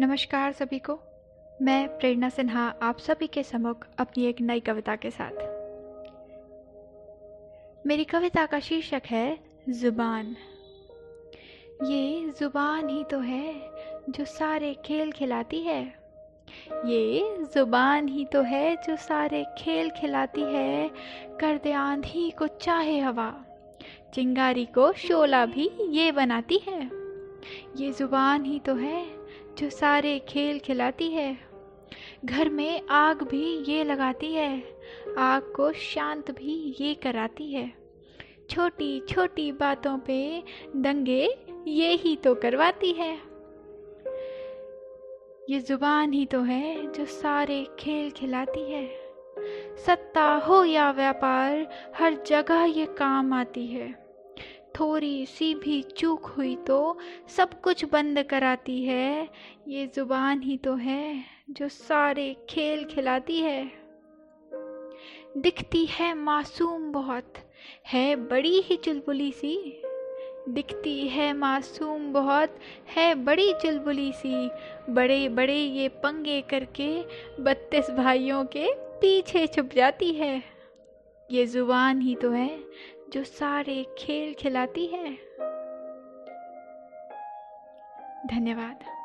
नमस्कार सभी को। मैं प्रेरणा सिन्हा, आप सभी के सम्मुख अपनी एक नई कविता के साथ। मेरी कविता का शीर्षक है, ज़ुबान। ये ज़ुबान ही तो है जो सारे खेल खिलाती है। ये ज़ुबान ही तो है जो सारे खेल खिलाती है। कर दे आंधी को चाहे हवा, चिंगारी को शोला भी ये बनाती है। ये ज़ुबान ही तो है जो सारे खेल खिलाती है। घर में आग भी ये लगाती है। आग को शांत भी ये कराती है। छोटी छोटी बातों पे दंगे ये ही तो करवाती है। ये ज़ुबान ही तो है जो सारे खेल खिलाती है। सत्ता हो या व्यापार, हर जगह ये काम आती है। थोड़ी सी भी चूक हुई तो सब कुछ बंद कराती है। ये ज़ुबान ही तो है जो सारे खेल खिलाती है। दिखती है मासूम बहुत। है बड़ी ही चुलबुली सी। दिखती है मासूम बहुत। है बड़ी चुलबुली सी। बड़े बड़े ये पंगे करके बत्तीस भाइयों के पीछे छुप जाती है। ये ज़ुबान ही तो है। जो सारे खेल खिलाती है। धन्यवाद।